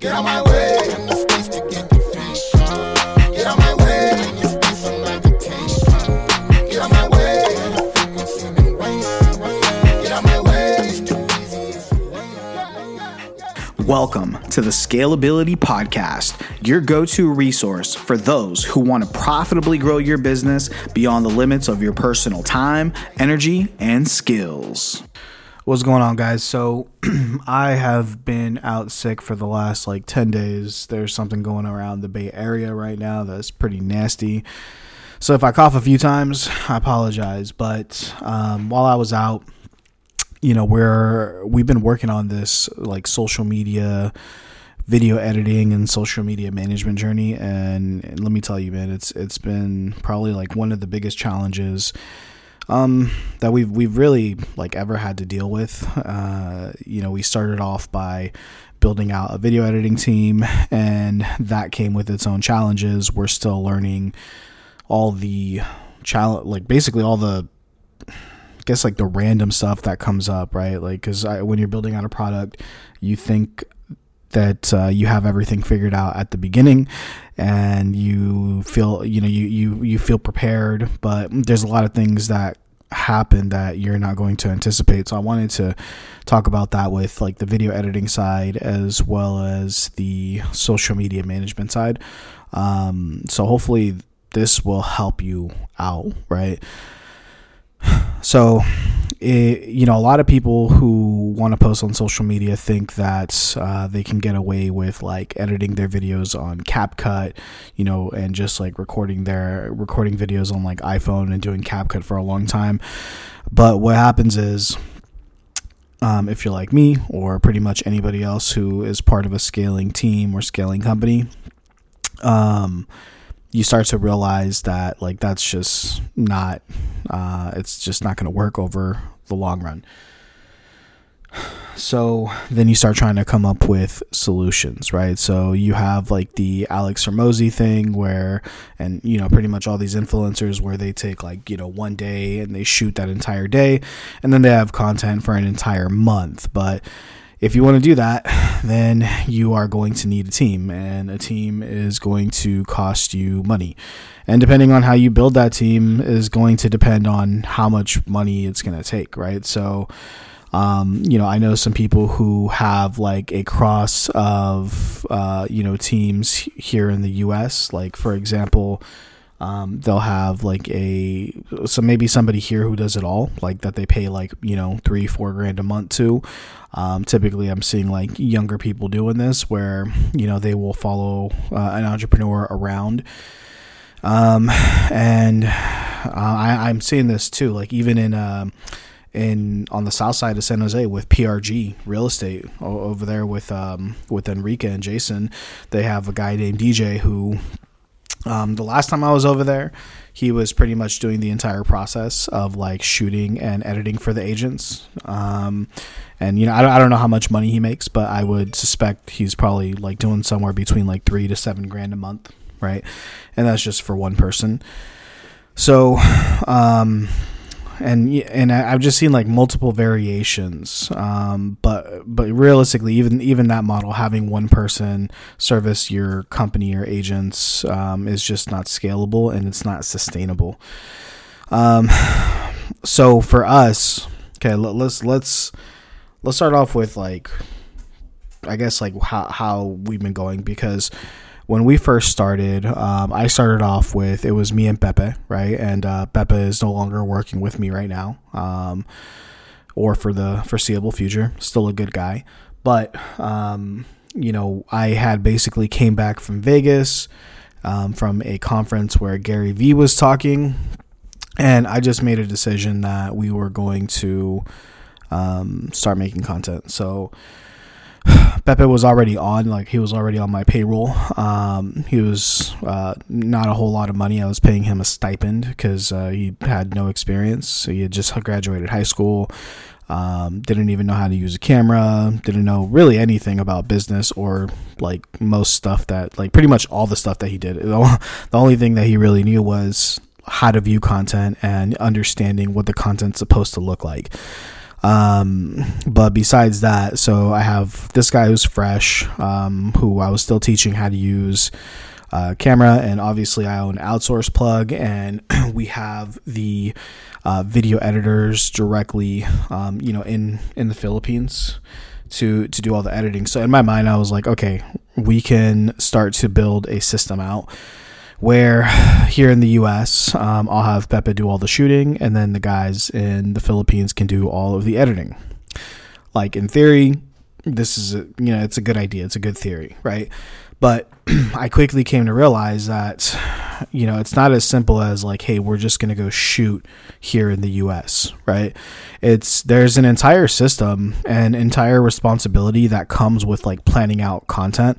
Get out my way. In the space to get your face. Get out my way. In your space of meditation. Get out my way. In the frequency and wave. Get out my way. It's too easy. It's way. Welcome to the Scalability Podcast, your go to resource for those who want to profitably grow your business beyond the limits of your personal time, energy, and skills. What's going on, guys? So, I have been out sick for the last like 10 days. There's something going around the Bay Area right now that's pretty nasty. So, if I cough a few times, I apologize. But um, while I was out, you know we're we've been working on this like social media video editing and social media management journey and, and let me tell you man it's it's been probably like one of the biggest challenges um, that we've we've really like ever had to deal with uh, you know we started off by building out a video editing team and that came with its own challenges we're still learning all the challenge like basically all the I guess like the random stuff that comes up, right? Like, because when you're building out a product, you think that uh, you have everything figured out at the beginning, and you feel you know you you you feel prepared, but there's a lot of things that happen that you're not going to anticipate. So I wanted to talk about that with like the video editing side as well as the social media management side. Um, so hopefully this will help you out, right? So it, you know a lot of people who want to post on social media think that uh, they can get away with like editing their videos on CapCut, you know, and just like recording their recording videos on like iPhone and doing CapCut for a long time. But what happens is um, if you're like me or pretty much anybody else who is part of a scaling team or scaling company, um, you start to realize that like that's just not uh, it's just not going to work over the long run. So then you start trying to come up with solutions right? So you have like the alex Hormozi thing where and you know pretty much all these influencers where they take like you know one day and they shoot that entire day and then they have content for an entire month. But if you want to do that, then you are going to need a team, and a team is going to cost you money. And depending on how you build that team, is going to depend on how much money it's going to take, right? So, um, you know, I know some people who have like a cross of, uh, you know, teams here in the US. Like, for example, um, they'll have like a so maybe somebody here who does it all like that they pay like you know three four grand a month to. Um, typically i'm seeing like younger people doing this where you know they will follow uh, an entrepreneur around. Um, and uh, I, i'm seeing this too like even in uh, in on the south side of San Jose with PRG Real Estate over there with um, with Enrique and Jason, they have a guy named DJ who um, the last time I was over there, he was pretty much doing the entire process of like shooting and editing for the agents. Um, and you know, I don't, I don't know how much money he makes, but I would suspect he's probably like doing somewhere between like three to seven grand a month, right? And that's just for one person. So, um, and and I've just seen like multiple variations. Um, but but realistically, even even that model, having one person service your company or agents, um, is just not scalable and it's not sustainable. Um, so for us, okay, let, let's let's let's start off with like, I guess like how how we've been going because when we first started, um, I started off with it was me and Pepe, right? And uh, Pepe is no longer working with me right now, um, or for the foreseeable future. Still a good guy, but um, you know, I had basically came back from Vegas um, from a conference where Gary Vee was talking, and I just made a decision that we were going to um, start making content. So Pepe was already on, like he was already on my payroll. Um, he was uh, not a whole lot of money. I was paying him a stipend because uh, he had no experience. So he had just graduated high school, um, didn't even know how to use a camera, didn't know really anything about business or like most stuff that, like pretty much all the stuff that he did. The only thing that he really knew was how to view content and understanding what the content's supposed to look like. Um, but besides that, so I have this guy who's fresh, um, who I was still teaching how to use uh, camera, and obviously I own Outsource Plug, and we have the uh, video editors directly, um, you know, in in the Philippines to to do all the editing. So in my mind, I was like, okay, we can start to build a system out where here in the U.S. Um, I'll have Pepe do all the shooting, and then the guys in the Philippines can do all of the editing. Like in theory, this is a, you know it's a good idea, it's a good theory, right? But I quickly came to realize that, you know, it's not as simple as like, hey, we're just going to go shoot here in the US, right? It's there's an entire system and entire responsibility that comes with like planning out content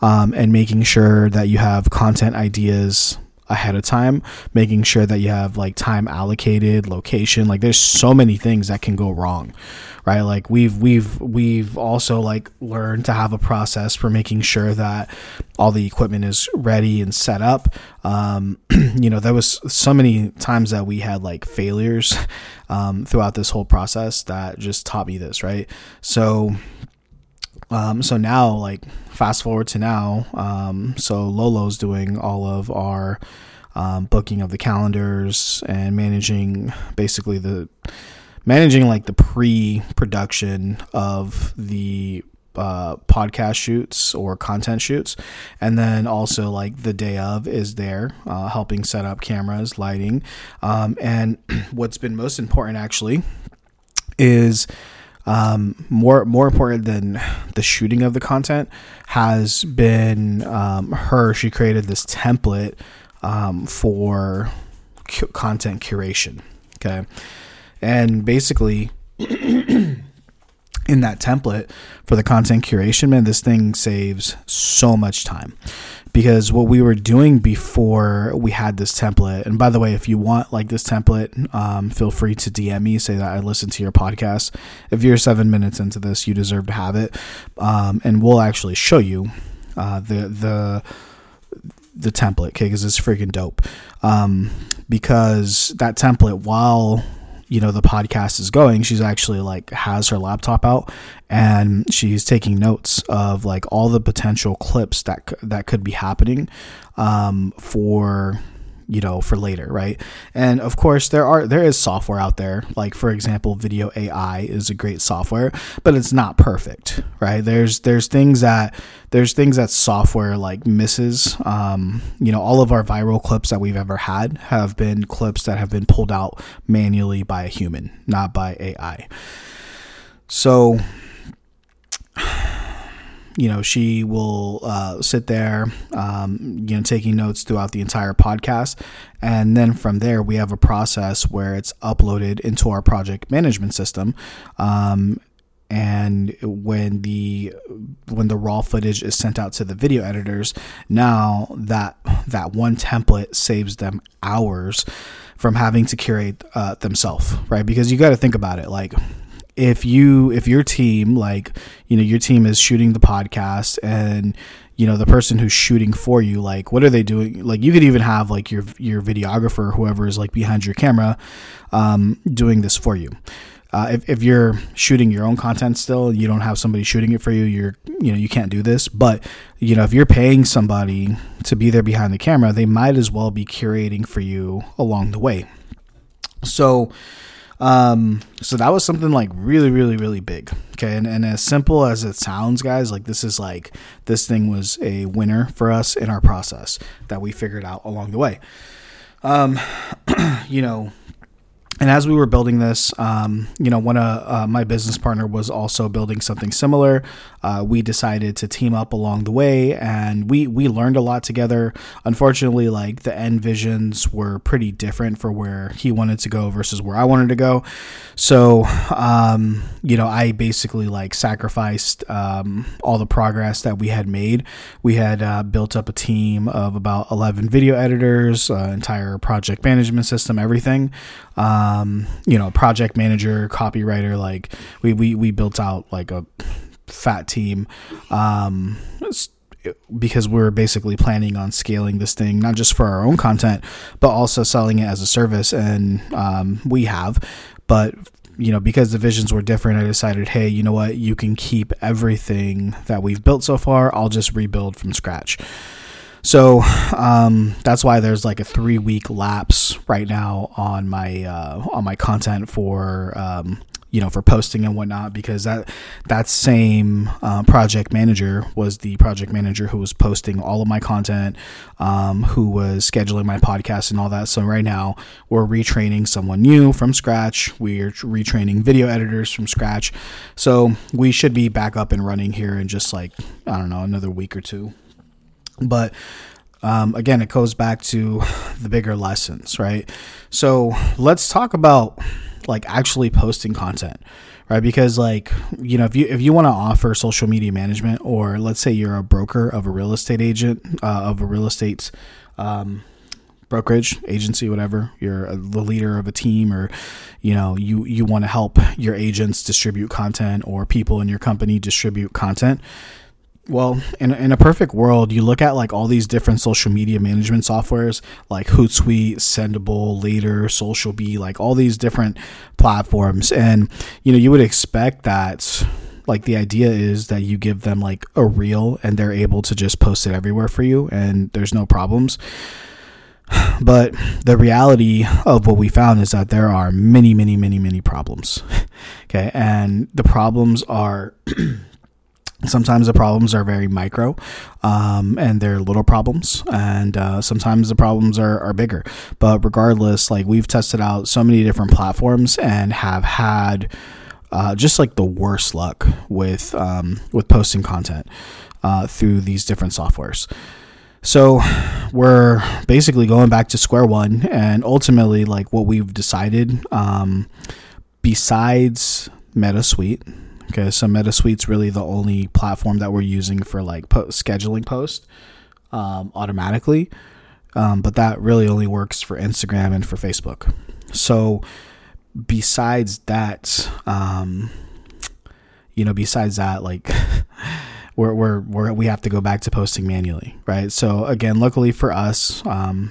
um, and making sure that you have content ideas ahead of time, making sure that you have like time allocated, location. Like there's so many things that can go wrong, right? Like we've we've we've also like learned to have a process for making sure that all the equipment is ready and set up. Um, you know, there was so many times that we had like failures um, throughout this whole process that just taught me this, right? So um, so now, like, fast forward to now, um, so Lolo's doing all of our um, booking of the calendars and managing basically the managing like the pre-production of the uh, podcast shoots or content shoots, and then also like the day of is there uh, helping set up cameras, lighting, um, and what's been most important actually is um, more more important than the shooting of the content has been um, her. She created this template um, for cu- content curation. Okay, and basically. in that template for the content curation, man, this thing saves so much time. Because what we were doing before we had this template and by the way if you want like this template um, feel free to dm me say that i listened to your podcast. If you're seven minutes into this you deserve to have it. Um, and we'll actually show you uh, the the the template okay because it's freaking dope. Um, because that template while you know the podcast is going she's actually like has her laptop out and she's taking notes of like all the potential clips that that could be happening um, for you know for later right? And of course there are there is software out there. Like for example video ai is a great software but it's not perfect right? There's there's things that there's things that software like misses. Um, you know all of our viral clips that we've ever had have been clips that have been pulled out manually by a human not by ai so you know, she will uh, sit there, um, you know, taking notes throughout the entire podcast. And then from there, we have a process where it's uploaded into our project management system. Um, and when the when the raw footage is sent out to the video editors now that that one template saves them hours from having to curate uh, themselves right because you got to think about it like if you if your team like you know your team is shooting the podcast and you know the person who's shooting for you like what are they doing? Like you could even have like your your videographer whoever is like behind your camera um, doing this for you. Uh, if, if you're shooting your own content still you don't have somebody shooting it for you you're you know you can't do this. But you know if you're paying somebody to be there behind the camera they might as well be curating for you along the way. So um, so that was something like really, really, really big. Okay. And, and as simple as it sounds, guys, like this is like, this thing was a winner for us in our process that we figured out along the way. Um, you know, and as we were building this, um, you know, when a, uh, my business partner was also building something similar, uh, we decided to team up along the way, and we we learned a lot together. Unfortunately, like the end visions were pretty different for where he wanted to go versus where I wanted to go. So, um, you know, I basically like sacrificed um, all the progress that we had made. We had uh, built up a team of about eleven video editors, uh, entire project management system, everything um, you know, project manager, copywriter. Like we we we built out like a fat team. Um, because we're basically planning on scaling this thing not just for our own content but also selling it as a service and um, we have but you know, because the visions were different, I decided, hey, you know what, you can keep everything that we've built so far. I'll just rebuild from scratch. So um, that's why there's like a three week lapse right now on my uh, on my content for um, you know for posting and whatnot because that that same uh, project manager was the project manager who was posting all of my content um, who was scheduling my podcast and all that. So right now we're retraining someone new from scratch. We're retraining video editors from scratch. So we should be back up and running here in just like i don't know another week or two but um, again, it goes back to the bigger lessons, right? So let's talk about like actually posting content, right? Because like you know, if you if you want to offer social media management, or let's say you're a broker of a real estate agent uh, of a real estate um, brokerage agency, whatever, you're the leader of a team, or you know, you you want to help your agents distribute content, or people in your company distribute content well, in, in a perfect world, you look at like all these different social media management softwares like Hootsuite, Sendible, Later, Social Bee, like all these different platforms. And, you know, you would expect that like the idea is that you give them like a reel and they're able to just post it everywhere for you and there's no problems. But the reality of what we found is that there are many, many, many, many problems. okay. And the problems are. Sometimes the problems are very micro, um, and they're little problems, and uh, sometimes the problems are, are bigger. But regardless, like we've tested out so many different platforms and have had uh, just like the worst luck with um, with posting content uh, through these different softwares. So we're basically going back to square one, and ultimately, like what we've decided, um, besides MetaSuite Okay, so MetaSuite's really the only platform that we're using for like po- scheduling posts um, automatically, um, but that really only works for Instagram and for Facebook. So besides that, um, you know, besides that, like we're, we're, we're, we have to go back to posting manually, right? So again, luckily for us, um,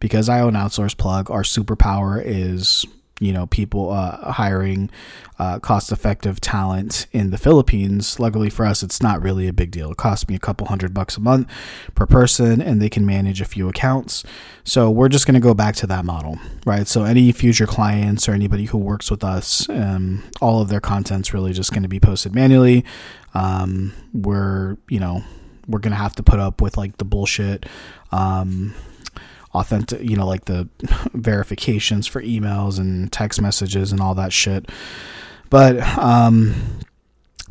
because I own Outsource Plug, our superpower is you know people uh, hiring uh, cost effective talent in the Philippines. Luckily for us, it's not really a big deal. It costs me a couple hundred bucks a month per person, and they can manage a few accounts. So we're just going to go back to that model, right? So any future clients or anybody who works with us, um, all of their content's really just going to be posted manually. Um, we're you know we're gonna have to put up with like the bullshit. Um, authentic, you know, like the verifications for emails and text messages and all that shit. But um,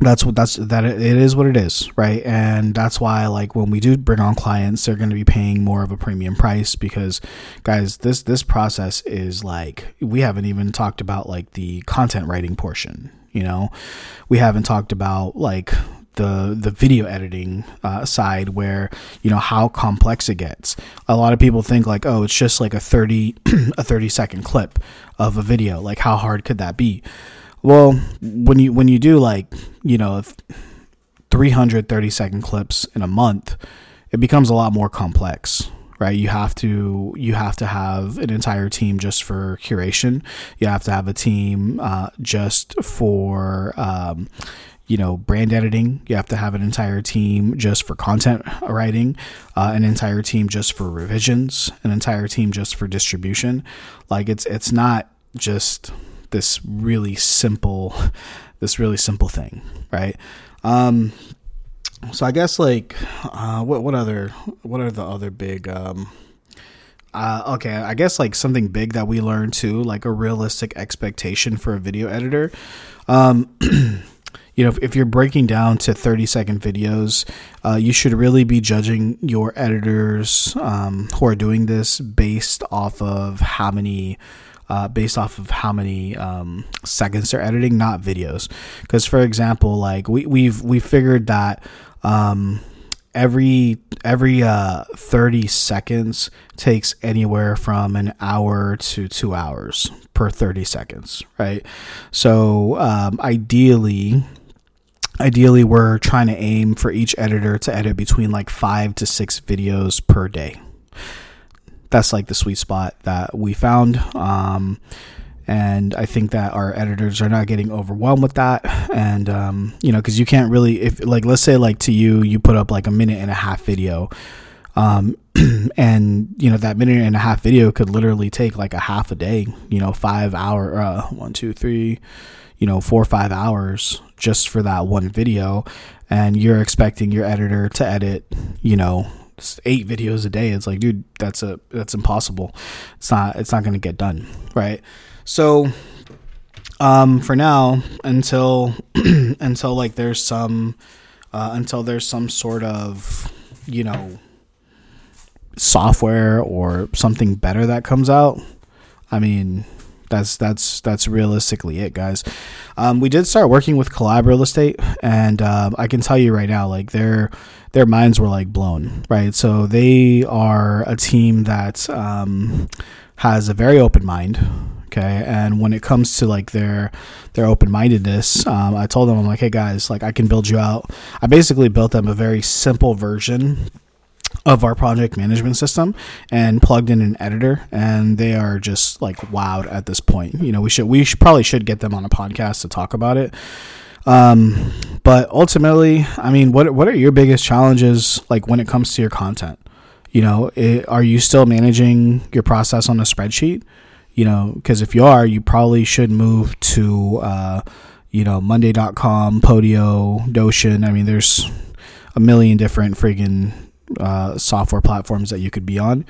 that's what that's that it is what it is, right? And that's why like when we do bring on clients, they're going to be paying more of a premium price because guys, this this process is like we haven't even talked about like the content writing portion, you know. We haven't talked about like the the video editing uh, side where you know how complex it gets. A lot of people think like oh it's just like a 30 a 30 second clip of a video. Like how hard could that be? Well when you when you do like you know 330 second clips in a month it becomes a lot more complex right? You have to you have to have an entire team just for curation. You have to have a team uh, just for um, you know brand editing you have to have an entire team just for content writing uh, an entire team just for revisions an entire team just for distribution like it's it's not just this really simple this really simple thing right um so i guess like uh what what other what are the other big um uh, okay, I guess like something big that we learned too, like a realistic expectation for a video editor. Um, you know, if, if, you're breaking down to 30 second videos, uh, you should really be judging your editors um, who are doing this based off of how many. Uh, based off of how many um, seconds they're editing, not videos. Because, for example, like we, we've we figured that um, every every uh, 30 seconds takes anywhere from an hour to two hours per 30 seconds right so um, ideally ideally we're trying to aim for each editor to edit between like five to six videos per day that's like the sweet spot that we found um, and I think that our editors are not getting overwhelmed with that. And um, you know, because you can't really, if like let's say like to you, you put up like a minute and a half video, um, and you know that minute and a half video could literally take like a half a day. You know, five hour, uh, one, two, three, you know, four or five hours just for that one video, and you're expecting your editor to edit, you know, eight videos a day. It's like, dude, that's a that's impossible. It's not it's not going to get done, right? So, um, for now, until until like there's some uh, until there's some sort of you know software or something better that comes out. I mean, that's that's that's realistically it, guys. Um, we did start working with Collab Real Estate, and um, I can tell you right now, like their their minds were like blown, right? So they are a team that um, has a very open mind okay and when it comes to like their their open-mindedness um, i told them i'm like hey guys like i can build you out i basically built them a very simple version of our project management system and plugged in an editor and they are just like wowed at this point. You know we should we should probably should get them on a podcast to talk about it. Um, but ultimately i mean what what are your biggest challenges like when it comes to your content? You know it, are you still managing your process on a spreadsheet? You know, because if you are, you probably should move to, uh, you know, Monday.com, Podio, Notion. I mean, there's a million different friggin' uh, software platforms that you could be on.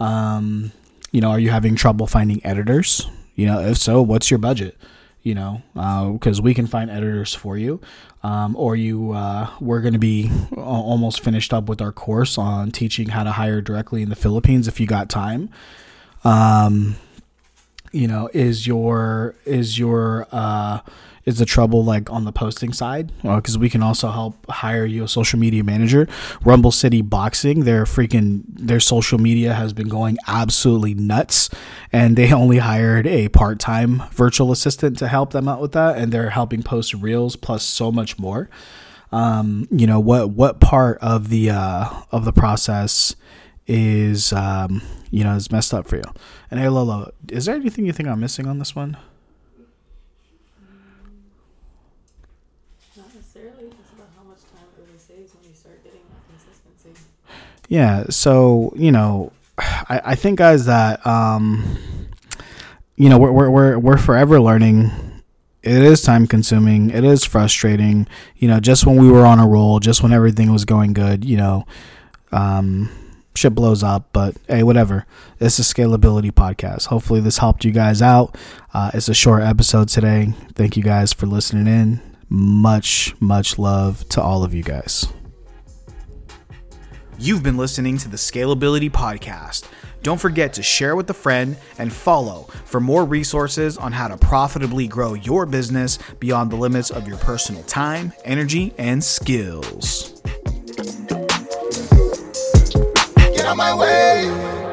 Um, you know, are you having trouble finding editors? You know, if so, what's your budget? You know, because uh, we can find editors for you, um, or you. Uh, we're going to be almost finished up with our course on teaching how to hire directly in the Philippines if you got time. Um, you know is your is your uh is the trouble like on the posting side? Because well, we can also help hire you a social media manager. Rumble city boxing their freaking their social media has been going absolutely nuts and they only hired a part-time virtual assistant to help them out with that and they're helping post reels plus so much more. Um, you know what what part of the uh, of the process is um, you know is messed up for you. And hey Lolo, is there anything you think I'm missing on this one? Not necessarily. It's about how much time it really saves when you start getting that consistency. Yeah. So you know, I, I think guys that um, you know we're we're we're, we're forever learning it is time consuming. It is frustrating. You know, just when we were on a roll, just when everything was going good, you know, um, shit blows up, but hey, whatever. It's a scalability podcast. Hopefully, this helped you guys out. Uh, it's a short episode today. Thank you guys for listening in. Much, much love to all of you guys. You've been listening to the Scalability Podcast. Don't forget to share with a friend and follow for more resources on how to profitably grow your business beyond the limits of your personal time, energy, and skills on my way.